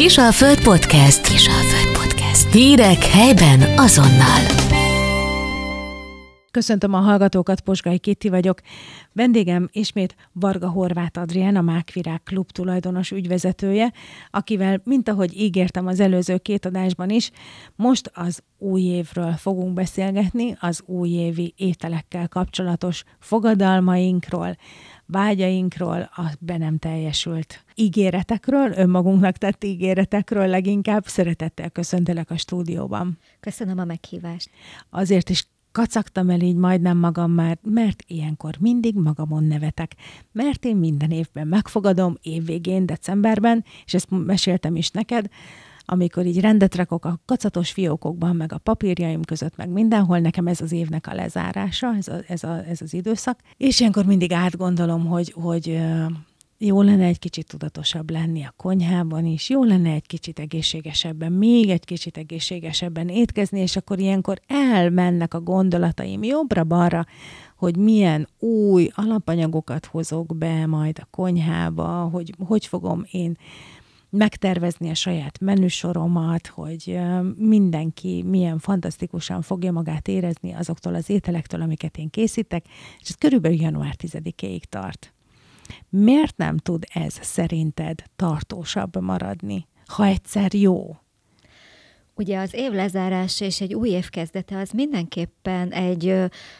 Kisalföld Podcast. Kisalföld Podcast. Hírek helyben azonnal. Köszöntöm a hallgatókat, Posgai Kitti vagyok. Vendégem ismét Varga Horváth Adrián, a Mákvirág Klub tulajdonos ügyvezetője, akivel, mint ahogy ígértem az előző két adásban is, most az új évről fogunk beszélgetni, az újévi ételekkel kapcsolatos fogadalmainkról, vágyainkról, a be nem teljesült ígéretekről, önmagunknak tett ígéretekről leginkább. Szeretettel köszöntelek a stúdióban. Köszönöm a meghívást. Azért is kacagtam el így majdnem magam már, mert ilyenkor mindig magamon nevetek. Mert én minden évben megfogadom, évvégén, decemberben, és ezt meséltem is neked, amikor így rendet rakok a kacatos fiókokban, meg a papírjaim között, meg mindenhol, nekem ez az évnek a lezárása, ez, a, ez, a, ez az időszak. És ilyenkor mindig átgondolom, hogy, hogy jó lenne egy kicsit tudatosabb lenni a konyhában is, jó lenne egy kicsit egészségesebben, még egy kicsit egészségesebben étkezni, és akkor ilyenkor elmennek a gondolataim jobbra-balra, hogy milyen új alapanyagokat hozok be majd a konyhába, hogy hogy fogom én megtervezni a saját menüsoromat, hogy mindenki milyen fantasztikusan fogja magát érezni azoktól az ételektől, amiket én készítek, és ez körülbelül január 10-éig tart. Miért nem tud ez szerinted tartósabb maradni, ha egyszer jó? Ugye az év lezárása és egy új év kezdete az mindenképpen egy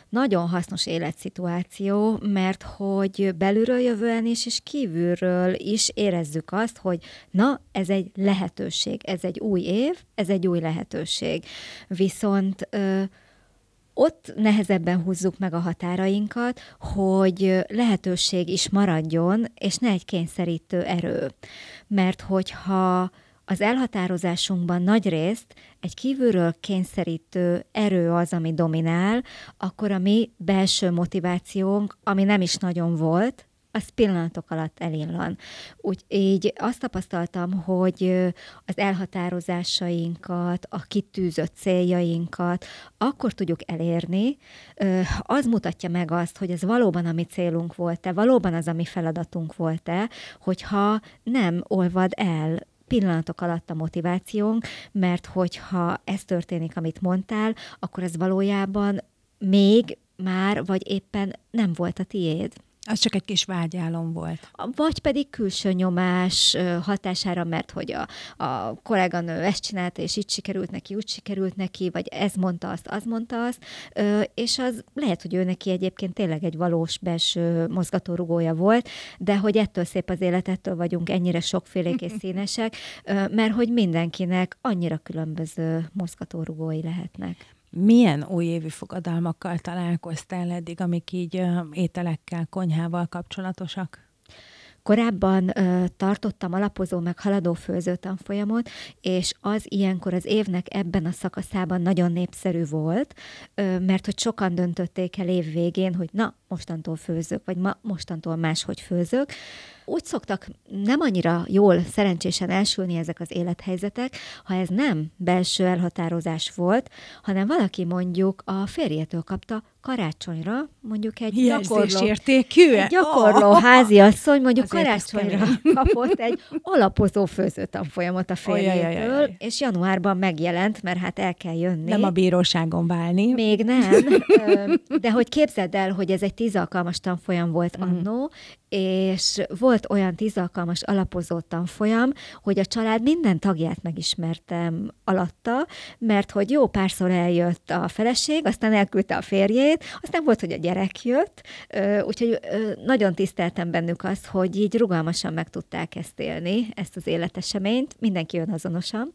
nagyon hasznos életszituáció, mert hogy belülről jövően is, és kívülről is érezzük azt, hogy na, ez egy lehetőség, ez egy új év, ez egy új lehetőség. Viszont ott nehezebben húzzuk meg a határainkat, hogy lehetőség is maradjon, és ne egy kényszerítő erő. Mert hogyha az elhatározásunkban nagy részt egy kívülről kényszerítő erő az, ami dominál, akkor a mi belső motivációnk, ami nem is nagyon volt, az pillanatok alatt elillan. Úgy így azt tapasztaltam, hogy az elhatározásainkat, a kitűzött céljainkat akkor tudjuk elérni, az mutatja meg azt, hogy ez valóban a mi célunk volt-e, valóban az a mi feladatunk volt-e, hogyha nem olvad el pillanatok alatt a motivációnk, mert hogyha ez történik, amit mondtál, akkor ez valójában még már, vagy éppen nem volt a tiéd. Az csak egy kis vágyálom volt. Vagy pedig külső nyomás hatására, mert hogy a, a kolléganő ezt csinálta, és így sikerült neki, úgy sikerült neki, vagy ez mondta azt, az mondta azt, és az lehet, hogy ő neki egyébként tényleg egy valós belső mozgatórugója volt, de hogy ettől szép az élet, ettől vagyunk ennyire sokfélék és színesek, mert hogy mindenkinek annyira különböző mozgatórugói lehetnek. Milyen újévi fogadalmakkal találkoztál eddig, amik így ételekkel, konyhával kapcsolatosak? Korábban ö, tartottam alapozó meg haladó főző tanfolyamot, és az ilyenkor az évnek ebben a szakaszában nagyon népszerű volt, ö, mert hogy sokan döntötték el év végén, hogy na, mostantól főzök, vagy ma mostantól máshogy főzök. Úgy szoktak nem annyira jól, szerencsésen elsülni ezek az élethelyzetek, ha ez nem belső elhatározás volt, hanem valaki mondjuk a férjétől kapta karácsonyra, mondjuk egy gyakorló, egy gyakorló oh. háziasszony mondjuk Azért karácsonyra kapott egy alapozó főzőtanfolyamot a férjétől, és januárban megjelent, mert hát el kell jönni. Nem a bíróságon válni. Még nem, de hogy képzeld el, hogy ez egy tíz alkalmas tanfolyam volt mm. annó, és volt olyan tíz alkalmas alapozó tanfolyam, hogy a család minden tagját megismertem alatta, mert hogy jó párszor eljött a feleség, aztán elküldte a férjét, aztán volt, hogy a gyerek jött, úgyhogy nagyon tiszteltem bennük azt, hogy így rugalmasan meg tudták ezt élni, ezt az életeseményt, mindenki önazonosan.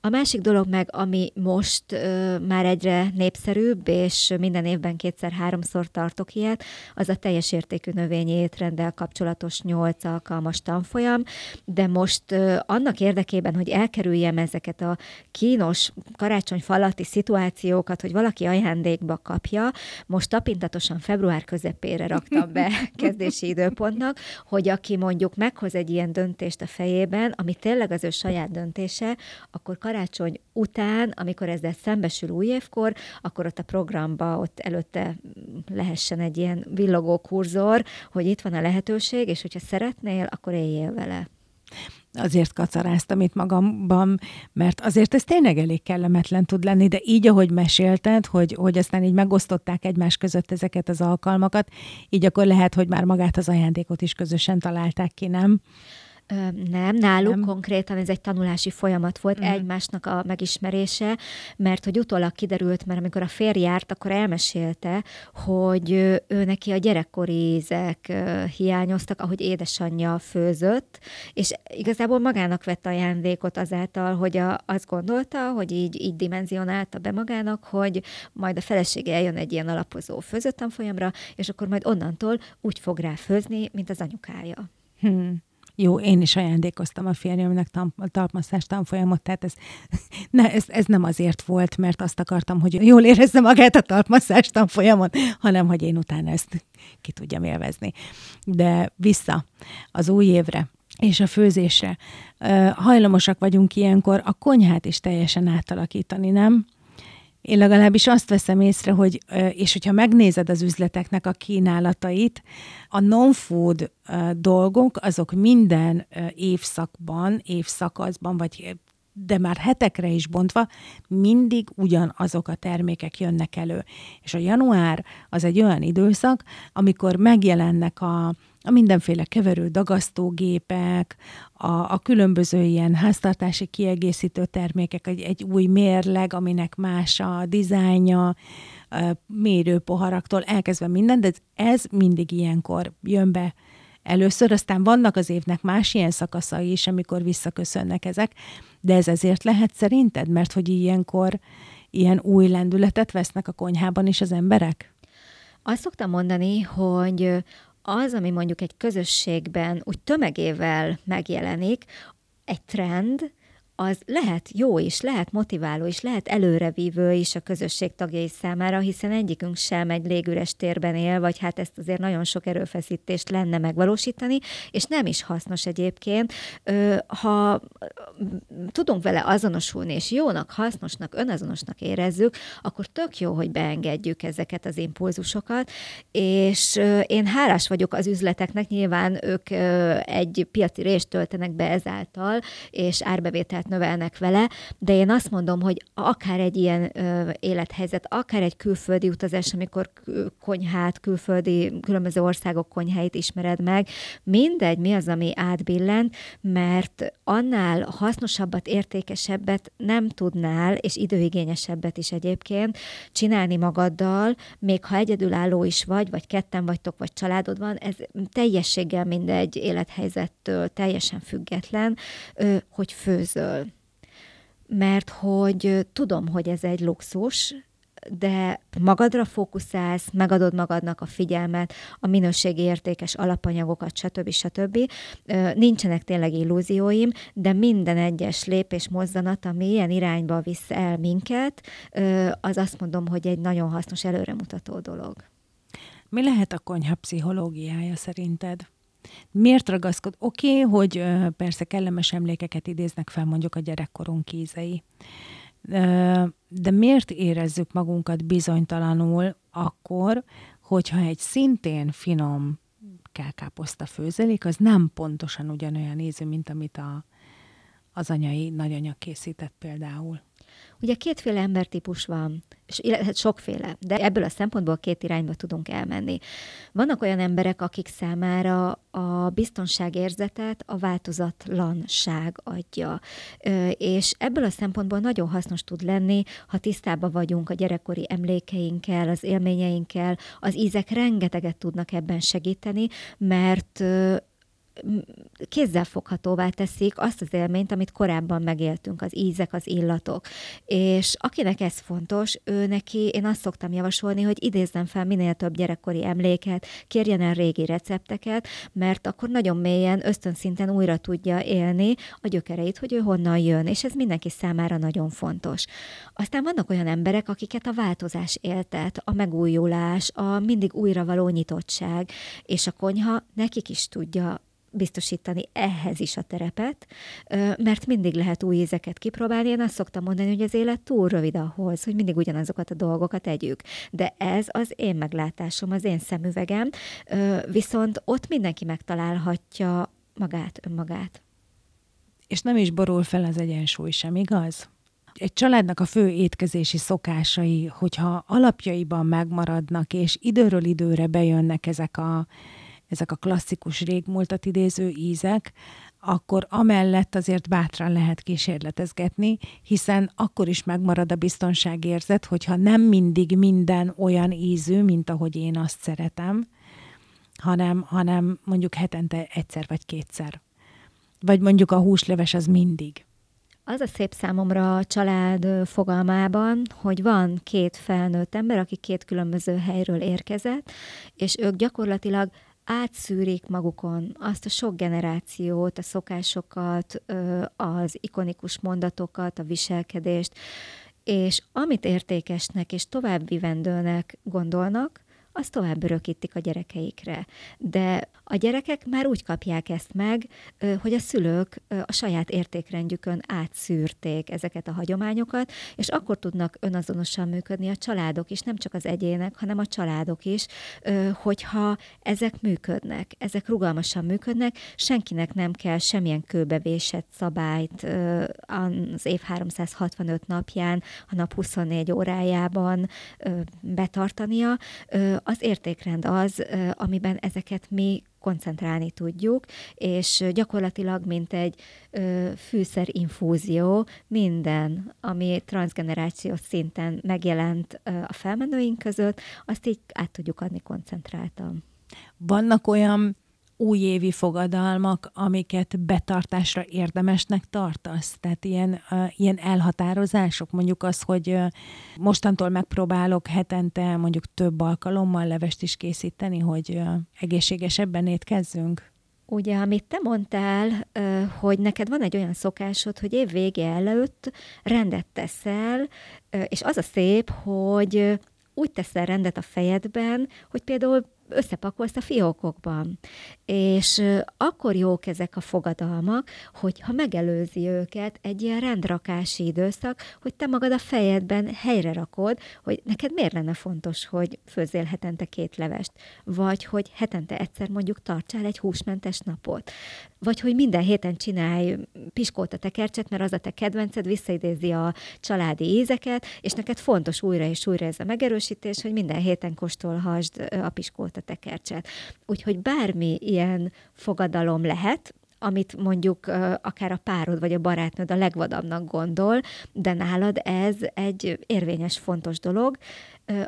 A másik dolog meg, ami most ö, már egyre népszerűbb, és minden évben kétszer-háromszor tartok ilyet, az a teljes értékű növényi étrendel kapcsolatos nyolc alkalmas tanfolyam, de most ö, annak érdekében, hogy elkerüljem ezeket a kínos karácsonyfalati szituációkat, hogy valaki ajándékba kapja, most tapintatosan február közepére raktam be kezdési időpontnak, hogy aki mondjuk meghoz egy ilyen döntést a fejében, ami tényleg az ő saját döntése, akkor karácsony után, amikor ezzel szembesül új évkor, akkor ott a programba, ott előtte lehessen egy ilyen villogó kurzor, hogy itt van a lehetőség, és hogyha szeretnél, akkor éljél vele. azért kacaráztam itt magamban, mert azért ez tényleg elég kellemetlen tud lenni, de így, ahogy mesélted, hogy, hogy aztán így megosztották egymás között ezeket az alkalmakat, így akkor lehet, hogy már magát az ajándékot is közösen találták ki, nem? Nem, náluk nem. konkrétan ez egy tanulási folyamat volt, mm. egymásnak a megismerése, mert hogy utólag kiderült, mert amikor a férj járt, akkor elmesélte, hogy ő neki a gyerekkori ízek hiányoztak, ahogy édesanyja főzött, és igazából magának vett ajándékot azáltal, hogy a, azt gondolta, hogy így, így dimenzionálta be magának, hogy majd a felesége eljön egy ilyen alapozó főzőtanfolyamra, és akkor majd onnantól úgy fog rá főzni, mint az anyukája. Hmm. Jó, én is ajándékoztam a férjemnek talpmasszás tanfolyamot, tehát ez, ne, ez, ez nem azért volt, mert azt akartam, hogy jól érezze magát a talpmasszás tanfolyamon, hanem hogy én utána ezt ki tudjam élvezni. De vissza az új évre és a főzésre. Hajlamosak vagyunk ilyenkor a konyhát is teljesen átalakítani, nem? Én legalábbis azt veszem észre, hogy, és hogyha megnézed az üzleteknek a kínálatait, a non-food dolgok, azok minden évszakban, évszakaszban, vagy de már hetekre is bontva, mindig ugyanazok a termékek jönnek elő. És a január az egy olyan időszak, amikor megjelennek a, a mindenféle keverő dagasztógépek, a, a különböző ilyen háztartási kiegészítő termékek, egy, egy új mérleg, aminek más a dizájnja, mérőpoharaktól elkezdve minden, de ez mindig ilyenkor jön be először, aztán vannak az évnek más ilyen szakaszai is, amikor visszaköszönnek ezek, de ez ezért lehet szerinted, mert hogy ilyenkor ilyen új lendületet vesznek a konyhában is az emberek? Azt szoktam mondani, hogy az, ami mondjuk egy közösségben úgy tömegével megjelenik, egy trend, az lehet jó is, lehet motiváló is, lehet előrevívő is a közösség tagjai számára, hiszen egyikünk sem egy légüres térben él, vagy hát ezt azért nagyon sok erőfeszítést lenne megvalósítani, és nem is hasznos egyébként. Ha tudunk vele azonosulni, és jónak, hasznosnak, önazonosnak érezzük, akkor tök jó, hogy beengedjük ezeket az impulzusokat, és én hálás vagyok az üzleteknek, nyilván ők egy piaci részt töltenek be ezáltal, és árbevételt értéket növelnek vele, de én azt mondom, hogy akár egy ilyen ö, élethelyzet, akár egy külföldi utazás, amikor konyhát, külföldi, különböző országok konyháit ismered meg, mindegy, mi az, ami átbillent, mert annál hasznosabbat, értékesebbet nem tudnál, és időigényesebbet is egyébként csinálni magaddal, még ha egyedülálló is vagy, vagy ketten vagytok, vagy családod van, ez teljességgel mindegy élethelyzettől teljesen független, hogy főzöl mert hogy tudom, hogy ez egy luxus, de magadra fókuszálsz, megadod magadnak a figyelmet, a minőségi értékes alapanyagokat, stb. stb. Nincsenek tényleg illúzióim, de minden egyes lépés, mozzanat, ami ilyen irányba visz el minket, az azt mondom, hogy egy nagyon hasznos előremutató dolog. Mi lehet a konyha pszichológiája szerinted? Miért ragaszkod? Oké, okay, hogy persze kellemes emlékeket idéznek fel mondjuk a gyerekkorunk ízei, de miért érezzük magunkat bizonytalanul akkor, hogyha egy szintén finom kelkáposzta főzelék, az nem pontosan ugyanolyan ízű, mint amit a, az anyai nagyanya készített például. Ugye kétféle embertípus van, és hát sokféle, de ebből a szempontból két irányba tudunk elmenni. Vannak olyan emberek, akik számára a biztonságérzetet a változatlanság adja, és ebből a szempontból nagyon hasznos tud lenni, ha tisztában vagyunk a gyerekkori emlékeinkkel, az élményeinkkel, az ízek rengeteget tudnak ebben segíteni, mert kézzelfoghatóvá teszik azt az élményt, amit korábban megéltünk, az ízek, az illatok. És akinek ez fontos, ő neki, én azt szoktam javasolni, hogy idézzen fel minél több gyerekkori emléket, kérjen el régi recepteket, mert akkor nagyon mélyen, ösztönszinten újra tudja élni a gyökereit, hogy ő honnan jön, és ez mindenki számára nagyon fontos. Aztán vannak olyan emberek, akiket a változás éltet, a megújulás, a mindig újra való nyitottság, és a konyha nekik is tudja biztosítani ehhez is a terepet, mert mindig lehet új ízeket kipróbálni. Én azt szoktam mondani, hogy az élet túl rövid ahhoz, hogy mindig ugyanazokat a dolgokat együk. De ez az én meglátásom, az én szemüvegem, viszont ott mindenki megtalálhatja magát, önmagát. és nem is borul fel az egyensúly sem, igaz? Egy családnak a fő étkezési szokásai, hogyha alapjaiban megmaradnak, és időről időre bejönnek ezek a, ezek a klasszikus régmúltat idéző ízek, akkor amellett azért bátran lehet kísérletezgetni, hiszen akkor is megmarad a biztonságérzet, hogyha nem mindig minden olyan ízű, mint ahogy én azt szeretem, hanem, hanem mondjuk hetente egyszer vagy kétszer. Vagy mondjuk a húsleves az mindig. Az a szép számomra a család fogalmában, hogy van két felnőtt ember, aki két különböző helyről érkezett, és ők gyakorlatilag átszűrik magukon azt a sok generációt, a szokásokat, az ikonikus mondatokat, a viselkedést, és amit értékesnek és továbbvivendőnek gondolnak, azt tovább örökítik a gyerekeikre. De a gyerekek már úgy kapják ezt meg, hogy a szülők a saját értékrendjükön átszűrték ezeket a hagyományokat, és akkor tudnak önazonosan működni a családok is, nem csak az egyének, hanem a családok is, hogyha ezek működnek, ezek rugalmasan működnek, senkinek nem kell semmilyen kőbevésett szabályt az év 365 napján, a nap 24 órájában betartania, az értékrend az, amiben ezeket mi koncentrálni tudjuk, és gyakorlatilag, mint egy fűszerinfúzió, minden, ami transgenerációs szinten megjelent a felmenőink között, azt így át tudjuk adni koncentráltan. Vannak olyan újévi fogadalmak, amiket betartásra érdemesnek tartasz? Tehát ilyen, uh, ilyen elhatározások, mondjuk az, hogy uh, mostantól megpróbálok hetente mondjuk több alkalommal levest is készíteni, hogy uh, egészségesebben étkezzünk? Ugye, amit te mondtál, hogy neked van egy olyan szokásod, hogy év vége előtt rendet teszel, és az a szép, hogy úgy teszel rendet a fejedben, hogy például összepakolsz a fiókokban. És akkor jók ezek a fogadalmak, hogyha megelőzi őket egy ilyen rendrakási időszak, hogy te magad a fejedben helyre rakod, hogy neked miért lenne fontos, hogy főzzél hetente két levest, vagy hogy hetente egyszer mondjuk tartsál egy húsmentes napot, vagy hogy minden héten csinálj piskóta tekercset, mert az a te kedvenced visszaidézi a családi ízeket, és neked fontos újra és újra ez a megerősítés, hogy minden héten kóstolhasd a piskóta tekercset. Úgyhogy bármi ilyen fogadalom lehet, amit mondjuk akár a párod vagy a barátnőd a legvadabbnak gondol, de nálad ez egy érvényes, fontos dolog,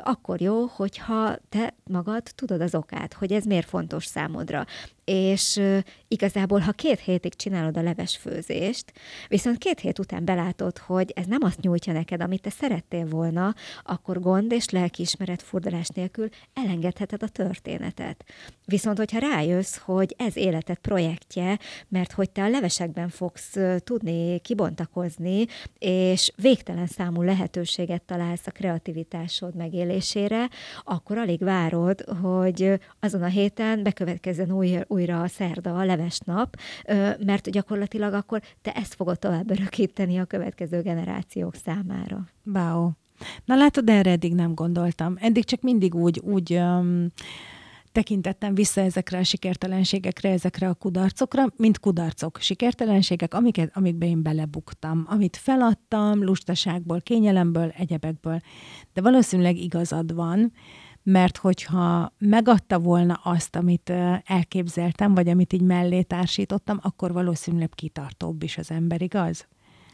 akkor jó, hogyha te magad tudod az okát, hogy ez miért fontos számodra és igazából, ha két hétig csinálod a levesfőzést, viszont két hét után belátod, hogy ez nem azt nyújtja neked, amit te szerettél volna, akkor gond és lelkiismeret furdalás nélkül elengedheted a történetet. Viszont, hogyha rájössz, hogy ez életed projektje, mert hogy te a levesekben fogsz tudni kibontakozni, és végtelen számú lehetőséget találsz a kreativitásod megélésére, akkor alig várod, hogy azon a héten bekövetkezzen új, új újra a szerda, a leves nap, mert gyakorlatilag akkor te ezt fogod tovább örökíteni a következő generációk számára. Wow. Na látod, erre eddig nem gondoltam. Eddig csak mindig úgy, úgy um, tekintettem vissza ezekre a sikertelenségekre, ezekre a kudarcokra, mint kudarcok, sikertelenségek, amiket, amikbe én belebuktam, amit feladtam, lustaságból, kényelemből, egyebekből. De valószínűleg igazad van, mert hogyha megadta volna azt, amit elképzeltem, vagy amit így mellé társítottam, akkor valószínűleg kitartóbb is az ember, igaz?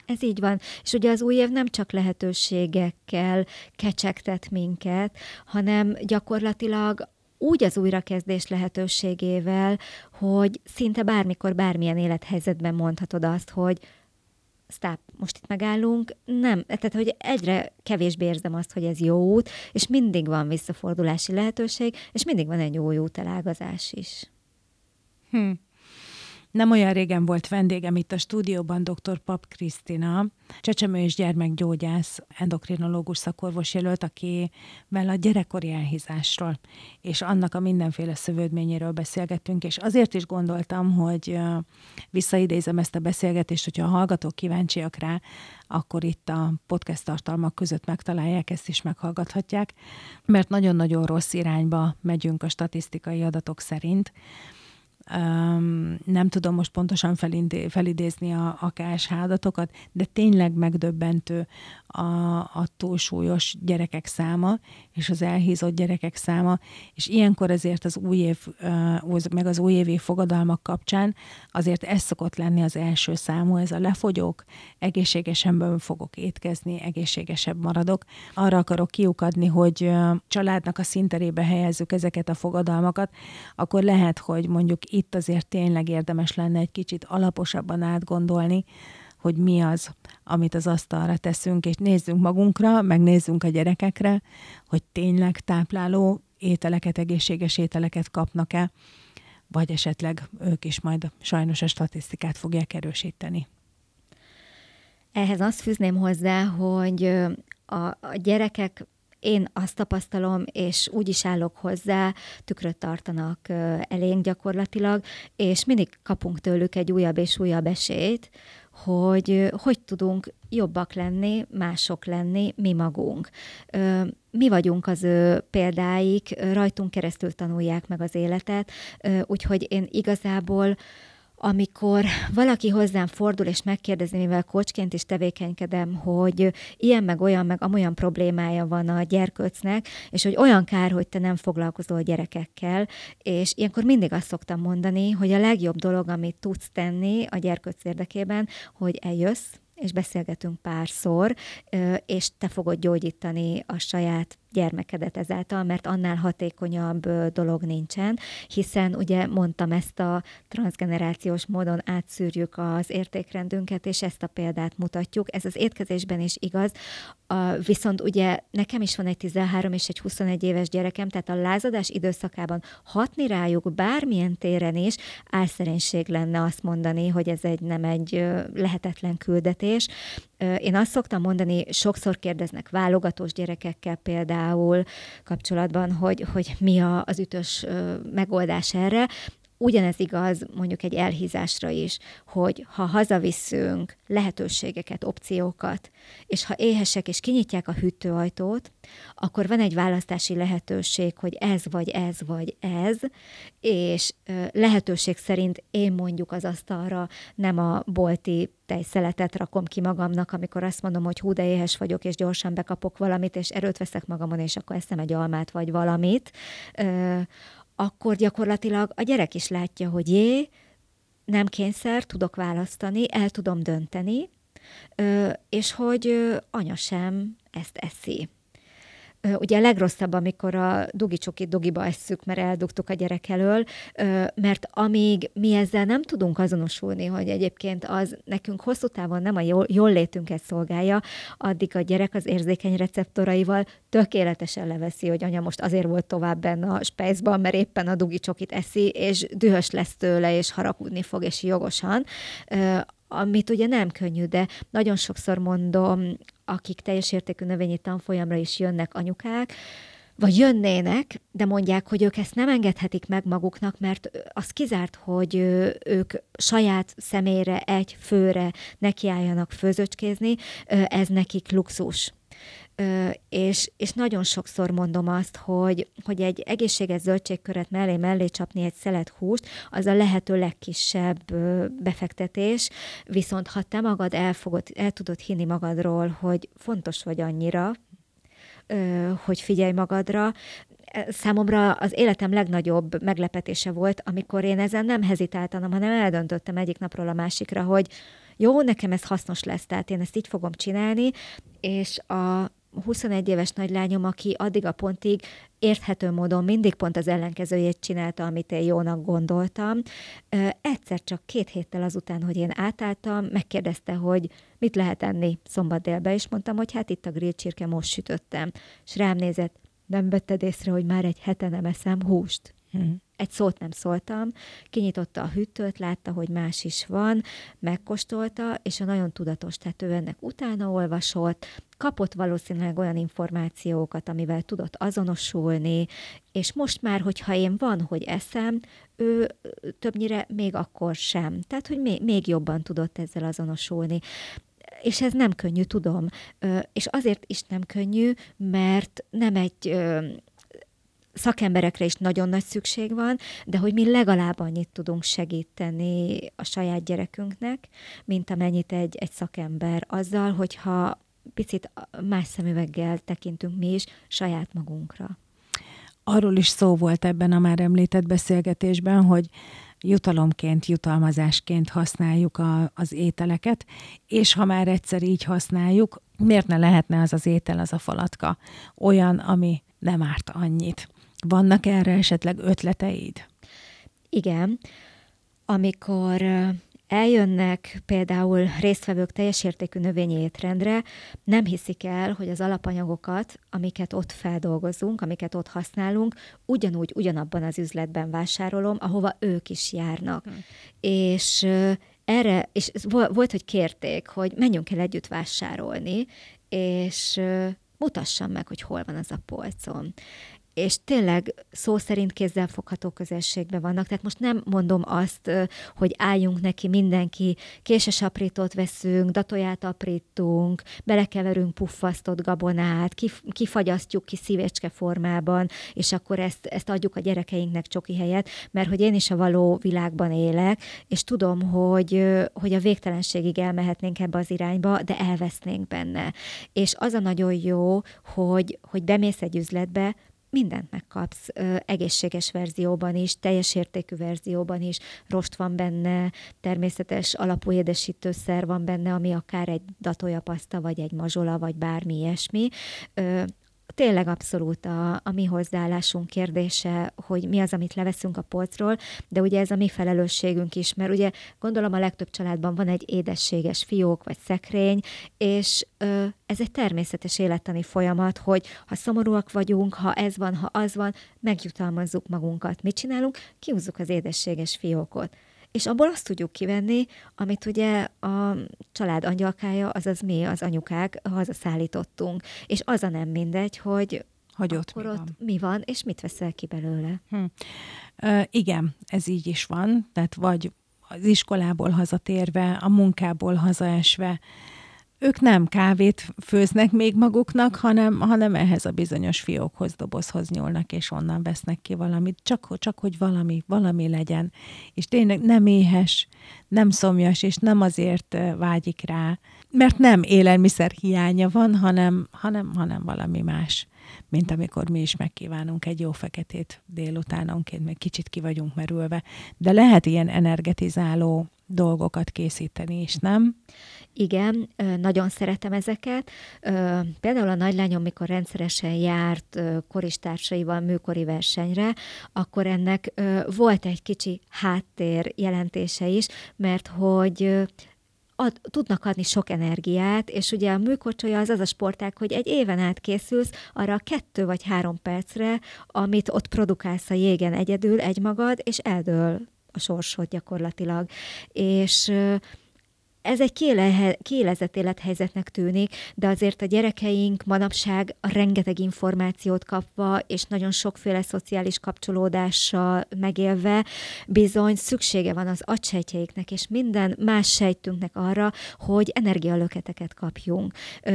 Ez így van. És ugye az új év nem csak lehetőségekkel kecsegtet minket, hanem gyakorlatilag úgy az újrakezdés lehetőségével, hogy szinte bármikor, bármilyen élethelyzetben mondhatod azt, hogy stop, most itt megállunk, nem, tehát hogy egyre kevésbé érzem azt, hogy ez jó út, és mindig van visszafordulási lehetőség, és mindig van egy jó útelágazás is. Hm. Nem olyan régen volt vendégem itt a stúdióban dr. Pap Krisztina, csecsemő és gyermekgyógyász, endokrinológus szakorvos jelölt, akivel a gyerekkori elhízásról és annak a mindenféle szövődményéről beszélgettünk, és azért is gondoltam, hogy visszaidézem ezt a beszélgetést, hogyha a hallgatók kíváncsiak rá, akkor itt a podcast tartalmak között megtalálják, ezt is meghallgathatják, mert nagyon-nagyon rossz irányba megyünk a statisztikai adatok szerint Um, nem tudom most pontosan felidézni a, a KSH adatokat, de tényleg megdöbbentő a, a túlsúlyos gyerekek száma, és az elhízott gyerekek száma, és ilyenkor ezért az új év, uh, meg az újévi fogadalmak kapcsán azért ez szokott lenni az első számú, ez a lefogyók, egészségesebben fogok étkezni, egészségesebb maradok. Arra akarok kiukadni, hogy uh, családnak a szinterébe helyezzük ezeket a fogadalmakat, akkor lehet, hogy mondjuk itt azért tényleg érdemes lenne egy kicsit alaposabban átgondolni, hogy mi az, amit az asztalra teszünk, és nézzünk magunkra, megnézzünk a gyerekekre, hogy tényleg tápláló ételeket, egészséges ételeket kapnak-e, vagy esetleg ők is majd sajnos a statisztikát fogják erősíteni. Ehhez azt fűzném hozzá, hogy a, a gyerekek én azt tapasztalom, és úgy is állok hozzá, tükröt tartanak elénk gyakorlatilag, és mindig kapunk tőlük egy újabb és újabb esélyt, hogy hogy tudunk jobbak lenni, mások lenni, mi magunk. Mi vagyunk az ő példáik, rajtunk keresztül tanulják meg az életet, úgyhogy én igazából amikor valaki hozzám fordul és megkérdezi, mivel kocsként is tevékenykedem, hogy ilyen meg olyan meg amolyan problémája van a gyerkőcnek, és hogy olyan kár, hogy te nem foglalkozol gyerekekkel, és ilyenkor mindig azt szoktam mondani, hogy a legjobb dolog, amit tudsz tenni a gyerkőc érdekében, hogy eljössz, és beszélgetünk párszor, és te fogod gyógyítani a saját gyermekedet ezáltal, mert annál hatékonyabb dolog nincsen, hiszen ugye mondtam ezt a transgenerációs módon átszűrjük az értékrendünket, és ezt a példát mutatjuk. Ez az étkezésben is igaz, viszont ugye nekem is van egy 13 és egy 21 éves gyerekem, tehát a lázadás időszakában hatni rájuk bármilyen téren is álszerénység lenne azt mondani, hogy ez egy nem egy lehetetlen küldetés. Én azt szoktam mondani, sokszor kérdeznek válogatós gyerekekkel például kapcsolatban, hogy, hogy mi a, az ütős megoldás erre. Ugyanez igaz mondjuk egy elhízásra is, hogy ha hazaviszünk lehetőségeket, opciókat, és ha éhesek és kinyitják a hűtőajtót, akkor van egy választási lehetőség, hogy ez vagy ez vagy ez, és lehetőség szerint én mondjuk az asztalra nem a bolti tejszeletet rakom ki magamnak, amikor azt mondom, hogy hú, de éhes vagyok, és gyorsan bekapok valamit, és erőt veszek magamon, és akkor eszem egy almát vagy valamit, akkor gyakorlatilag a gyerek is látja, hogy jé, nem kényszer, tudok választani, el tudom dönteni, és hogy anya sem ezt eszi. Ugye a legrosszabb, amikor a dugi csokit dugiba esszük, mert eldugtuk a gyerek elől, mert amíg mi ezzel nem tudunk azonosulni, hogy egyébként az nekünk hosszú távon nem a jól, jól létünket szolgálja, addig a gyerek az érzékeny receptoraival tökéletesen leveszi, hogy anya most azért volt tovább benne a spejzban, mert éppen a dugi csokit eszi, és dühös lesz tőle, és haragudni fog, és jogosan amit ugye nem könnyű, de nagyon sokszor mondom, akik teljes értékű növényi tanfolyamra is jönnek anyukák, vagy jönnének, de mondják, hogy ők ezt nem engedhetik meg maguknak, mert az kizárt, hogy ők saját személyre, egy főre nekiálljanak főzöcskézni, ez nekik luxus és, és nagyon sokszor mondom azt, hogy, hogy egy egészséges zöldségköret mellé mellé csapni egy szelet húst, az a lehető legkisebb befektetés, viszont ha te magad elfogod, el tudod hinni magadról, hogy fontos vagy annyira, hogy figyelj magadra, e, számomra az életem legnagyobb meglepetése volt, amikor én ezen nem hezitáltam, hanem eldöntöttem egyik napról a másikra, hogy jó, nekem ez hasznos lesz, tehát én ezt így fogom csinálni, és a, 21 éves nagylányom, aki addig a pontig érthető módon mindig pont az ellenkezőjét csinálta, amit én jónak gondoltam. Egyszer csak két héttel azután, hogy én átálltam, megkérdezte, hogy mit lehet enni szombat délbe, és mondtam, hogy hát itt a grill csirke, most sütöttem. És rám nézett, nem vetted észre, hogy már egy hete nem eszem húst? Hmm. Egy szót nem szóltam, kinyitotta a hűtőt, látta, hogy más is van, megkóstolta, és a nagyon tudatos tető ennek utána olvasott, kapott valószínűleg olyan információkat, amivel tudott azonosulni, és most már, hogyha én van, hogy eszem, ő többnyire még akkor sem. Tehát, hogy még, még jobban tudott ezzel azonosulni és ez nem könnyű, tudom. És azért is nem könnyű, mert nem egy szakemberekre is nagyon nagy szükség van, de hogy mi legalább annyit tudunk segíteni a saját gyerekünknek, mint amennyit egy, egy szakember azzal, hogyha picit más szemüveggel tekintünk mi is saját magunkra. Arról is szó volt ebben a már említett beszélgetésben, hogy jutalomként, jutalmazásként használjuk a, az ételeket, és ha már egyszer így használjuk, miért ne lehetne az az étel, az a falatka olyan, ami nem árt annyit? Vannak erre esetleg ötleteid? Igen. Amikor eljönnek például résztvevők teljes értékű növényi étrendre, nem hiszik el, hogy az alapanyagokat, amiket ott feldolgozunk, amiket ott használunk, ugyanúgy, ugyanabban az üzletben vásárolom, ahova ők is járnak. Hmm. És erre, és volt, hogy kérték, hogy menjünk el együtt vásárolni, és mutassam meg, hogy hol van az a polcon és tényleg szó szerint kézzelfogható közösségben vannak. Tehát most nem mondom azt, hogy álljunk neki mindenki, késes aprítót veszünk, datoját aprítunk, belekeverünk puffasztott gabonát, kif- kifagyasztjuk ki szívecske formában, és akkor ezt, ezt adjuk a gyerekeinknek csoki helyet, mert hogy én is a való világban élek, és tudom, hogy, hogy a végtelenségig elmehetnénk ebbe az irányba, de elvesznénk benne. És az a nagyon jó, hogy, hogy bemész egy üzletbe, mindent megkapsz, egészséges verzióban is, teljes értékű verzióban is, rost van benne, természetes alapú édesítőszer van benne, ami akár egy datójapaszta, vagy egy mazsola, vagy bármi ilyesmi. Tényleg abszolút a, a mi hozzáállásunk kérdése, hogy mi az, amit leveszünk a polcról, de ugye ez a mi felelősségünk is, mert ugye gondolom a legtöbb családban van egy édességes fiók vagy szekrény, és ö, ez egy természetes élettani folyamat, hogy ha szomorúak vagyunk, ha ez van, ha az van, megjutalmazzuk magunkat. Mit csinálunk? Kiúzzuk az édességes fiókot és abból azt tudjuk kivenni, amit ugye a család angyalkája, azaz mi, az anyukák hazaszállítottunk. És az a nem mindegy, hogy hogy ott, mi, ott van. mi van, és mit veszel ki belőle. Hm. Uh, igen, ez így is van, tehát vagy az iskolából hazatérve, a munkából hazaesve, ők nem kávét főznek még maguknak, hanem, hanem ehhez a bizonyos fiókhoz, dobozhoz nyúlnak, és onnan vesznek ki valamit, csak, csak hogy valami, valami legyen. És tényleg nem éhes, nem szomjas, és nem azért vágyik rá, mert nem élelmiszer hiánya van, hanem, hanem, hanem valami más mint amikor mi is megkívánunk egy jó feketét délutánonként, még kicsit ki vagyunk merülve. De lehet ilyen energetizáló dolgokat készíteni is, nem? Igen, nagyon szeretem ezeket. Például a nagylányom, mikor rendszeresen járt koristársaival műkori versenyre, akkor ennek volt egy kicsi háttér jelentése is, mert hogy ad, tudnak adni sok energiát, és ugye a műkocsolya az az a sportág, hogy egy éven át készülsz arra a kettő vagy három percre, amit ott produkálsz a jégen egyedül, egymagad, és eldől a sorsod gyakorlatilag. És ez egy kiélezett élethelyzetnek tűnik, de azért a gyerekeink manapság rengeteg információt kapva, és nagyon sokféle szociális kapcsolódással megélve, bizony szüksége van az agysejtjeiknek, és minden más sejtünknek arra, hogy energialöketeket kapjunk.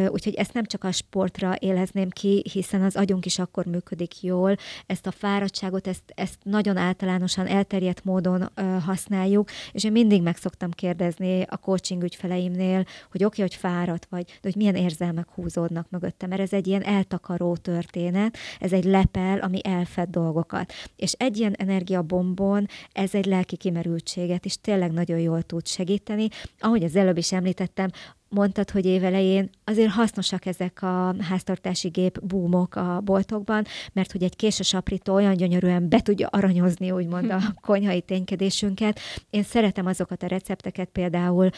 Úgyhogy ezt nem csak a sportra élezném ki, hiszen az agyunk is akkor működik jól, ezt a fáradtságot, ezt, ezt nagyon általánosan elterjedt módon használjuk, és én mindig meg szoktam kérdezni a coaching coaching ügyfeleimnél, hogy oké, okay, hogy fáradt vagy, de hogy milyen érzelmek húzódnak mögötte, mert ez egy ilyen eltakaró történet, ez egy lepel, ami elfed dolgokat. És egy ilyen energiabombon ez egy lelki kimerültséget is tényleg nagyon jól tud segíteni. Ahogy az előbb is említettem, mondtad, hogy évelején azért hasznosak ezek a háztartási gép búmok a boltokban, mert hogy egy késes aprító olyan gyönyörűen be tudja aranyozni, úgymond a konyhai ténykedésünket. Én szeretem azokat a recepteket, például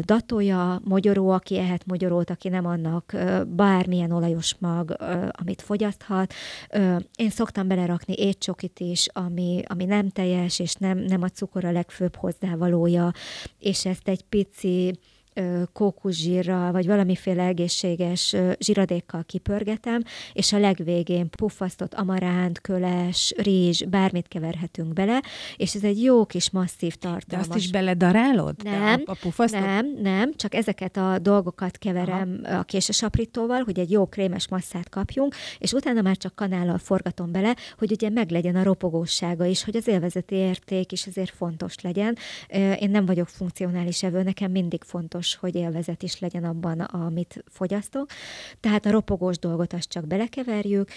datója, mogyoró, aki ehet mogyorót, aki nem annak bármilyen olajos mag, amit fogyaszthat. Én szoktam belerakni étcsokit is, ami, ami nem teljes, és nem, nem a cukor a legfőbb hozzávalója, és ezt egy pici kókuszsírral, vagy valamiféle egészséges zsiradékkal kipörgetem, és a legvégén puffasztott amaránt, köles, rizs, bármit keverhetünk bele, és ez egy jó kis masszív tartalmas. De azt is beledarálod? Nem, a, a nem, nem, csak ezeket a dolgokat keverem Aha. a késesaprítóval, hogy egy jó krémes masszát kapjunk, és utána már csak kanállal forgatom bele, hogy ugye meglegyen a ropogósága is, hogy az élvezeti érték is azért fontos legyen. Én nem vagyok funkcionális evő, nekem mindig fontos, hogy élvezet is legyen abban, amit fogyasztok. Tehát a ropogós dolgot azt csak belekeverjük,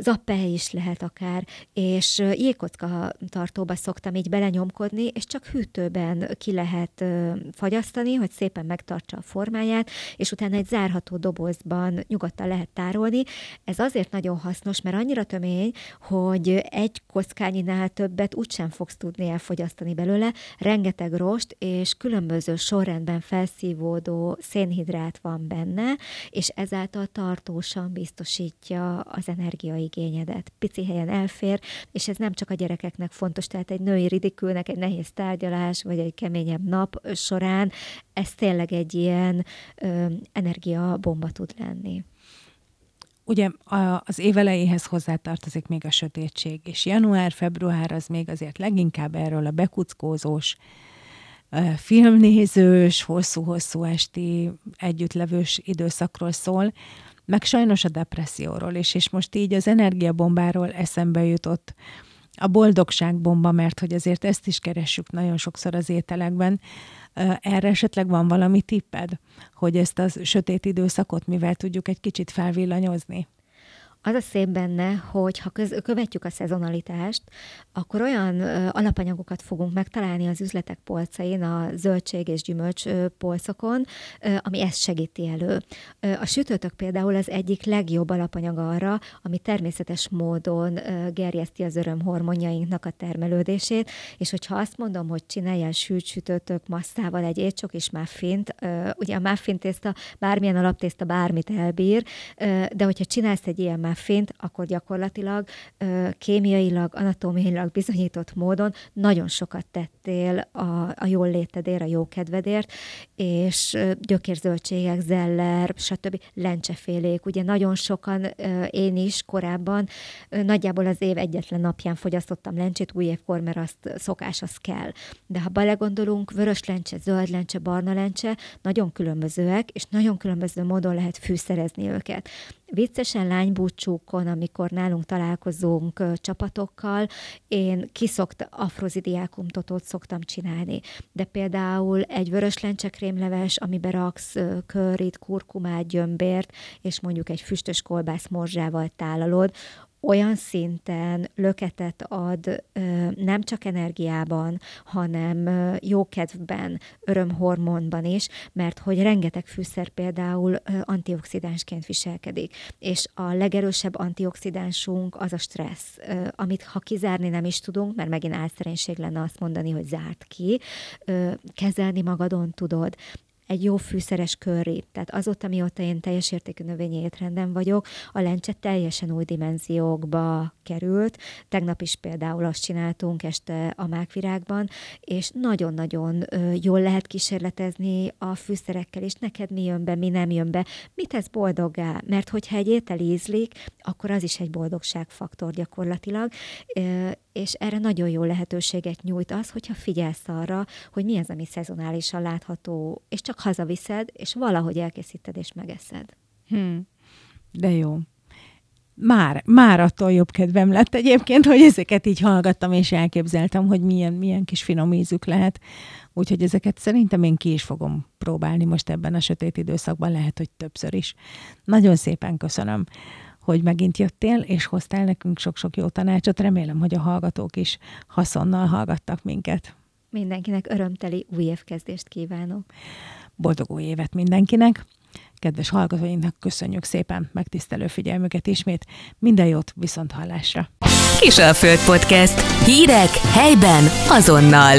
zappely is lehet akár, és jégkocka tartóba szoktam így belenyomkodni, és csak hűtőben ki lehet fagyasztani, hogy szépen megtartsa a formáját, és utána egy zárható dobozban nyugodtan lehet tárolni. Ez azért nagyon hasznos, mert annyira tömény, hogy egy kockányinál többet úgysem fogsz tudni elfogyasztani belőle. Rengeteg rost és különböző sorrendben felszívódó szénhidrát van benne, és ezáltal tartósan biztosítja az energiaigényedet. Pici helyen elfér, és ez nem csak a gyerekeknek fontos, tehát egy női ridikülnek egy nehéz tárgyalás, vagy egy keményebb nap során ez tényleg egy ilyen ö, energiabomba tud lenni. Ugye az év elejéhez hozzátartozik még a sötétség, és január-február az még azért leginkább erről a bekuckózós, filmnézős, hosszú-hosszú esti együttlevős időszakról szól, meg sajnos a depresszióról is, és most így az energiabombáról eszembe jutott a boldogságbomba, mert hogy azért ezt is keressük nagyon sokszor az ételekben. Erre esetleg van valami tipped, hogy ezt a sötét időszakot mivel tudjuk egy kicsit felvillanyozni? Az a szép benne, hogy ha követjük a szezonalitást, akkor olyan alapanyagokat fogunk megtalálni az üzletek polcain, a zöldség és gyümölcs polcokon, ami ezt segíti elő. A sütőtök például az egyik legjobb alapanyag arra, ami természetes módon ö, gerjeszti az örömhormonjainknak a termelődését, és hogyha azt mondom, hogy csináljál sült sütőtök masszával egy étcsok és muffint, ö, ugye a muffin tészta bármilyen alaptészta bármit elbír, de hogyha csinálsz egy ilyen muffint, akkor gyakorlatilag kémiailag, anatómiailag bizonyított módon nagyon sokat tettél a, a jól létedért, a jó kedvedért, és gyökérzöldségek, zeller, stb. lencsefélék. Ugye nagyon sokan, én is korábban, nagyjából az év egyetlen napján fogyasztottam lencsét, új évkor, mert azt szokás, az kell. De ha belegondolunk, vörös lencse, zöld lencse, barna lencse, nagyon különbözőek, és nagyon különböző módon lehet fűszerezni őket viccesen lánybúcsúkon, amikor nálunk találkozunk csapatokkal, én kiszokt afrozidiákumtotót szoktam csinálni. De például egy vörös lencsekrémleves, amiben raksz körrit, kurkumát, gyömbért, és mondjuk egy füstös kolbász morzsával tálalod, olyan szinten löketet ad nem csak energiában, hanem jókedvben, örömhormonban is, mert hogy rengeteg fűszer például antioxidánsként viselkedik. És a legerősebb antioxidánsunk az a stressz, amit ha kizárni nem is tudunk, mert megint álszerénység lenne azt mondani, hogy zárt ki, kezelni magadon tudod, egy jó fűszeres körri. Tehát azóta, mióta én teljes értékű növényi étrenden vagyok, a lencse teljesen új dimenziókba került. Tegnap is például azt csináltunk este a mákvirágban, és nagyon-nagyon jól lehet kísérletezni a fűszerekkel, és neked mi jön be, mi nem jön be, mit tesz boldoggá, mert hogyha egy étel ízlik, akkor az is egy boldogságfaktor gyakorlatilag, és erre nagyon jó lehetőséget nyújt az, hogyha figyelsz arra, hogy mi az, ami szezonálisan látható, és csak hazaviszed, és valahogy elkészíted és megeszed. Hmm. De jó. Már, már attól jobb kedvem lett egyébként, hogy ezeket így hallgattam, és elképzeltem, hogy milyen, milyen kis finom ízük lehet. Úgyhogy ezeket szerintem én ki is fogom próbálni most ebben a sötét időszakban, lehet, hogy többször is. Nagyon szépen köszönöm hogy megint jöttél, és hoztál nekünk sok-sok jó tanácsot. Remélem, hogy a hallgatók is haszonnal hallgattak minket. Mindenkinek örömteli új évkezdést kívánok. Boldog új évet mindenkinek! Kedves hallgatóinknak köszönjük szépen megtisztelő figyelmüket ismét. Minden jót, viszont hallásra! Kisalföld Podcast. Hírek helyben azonnal.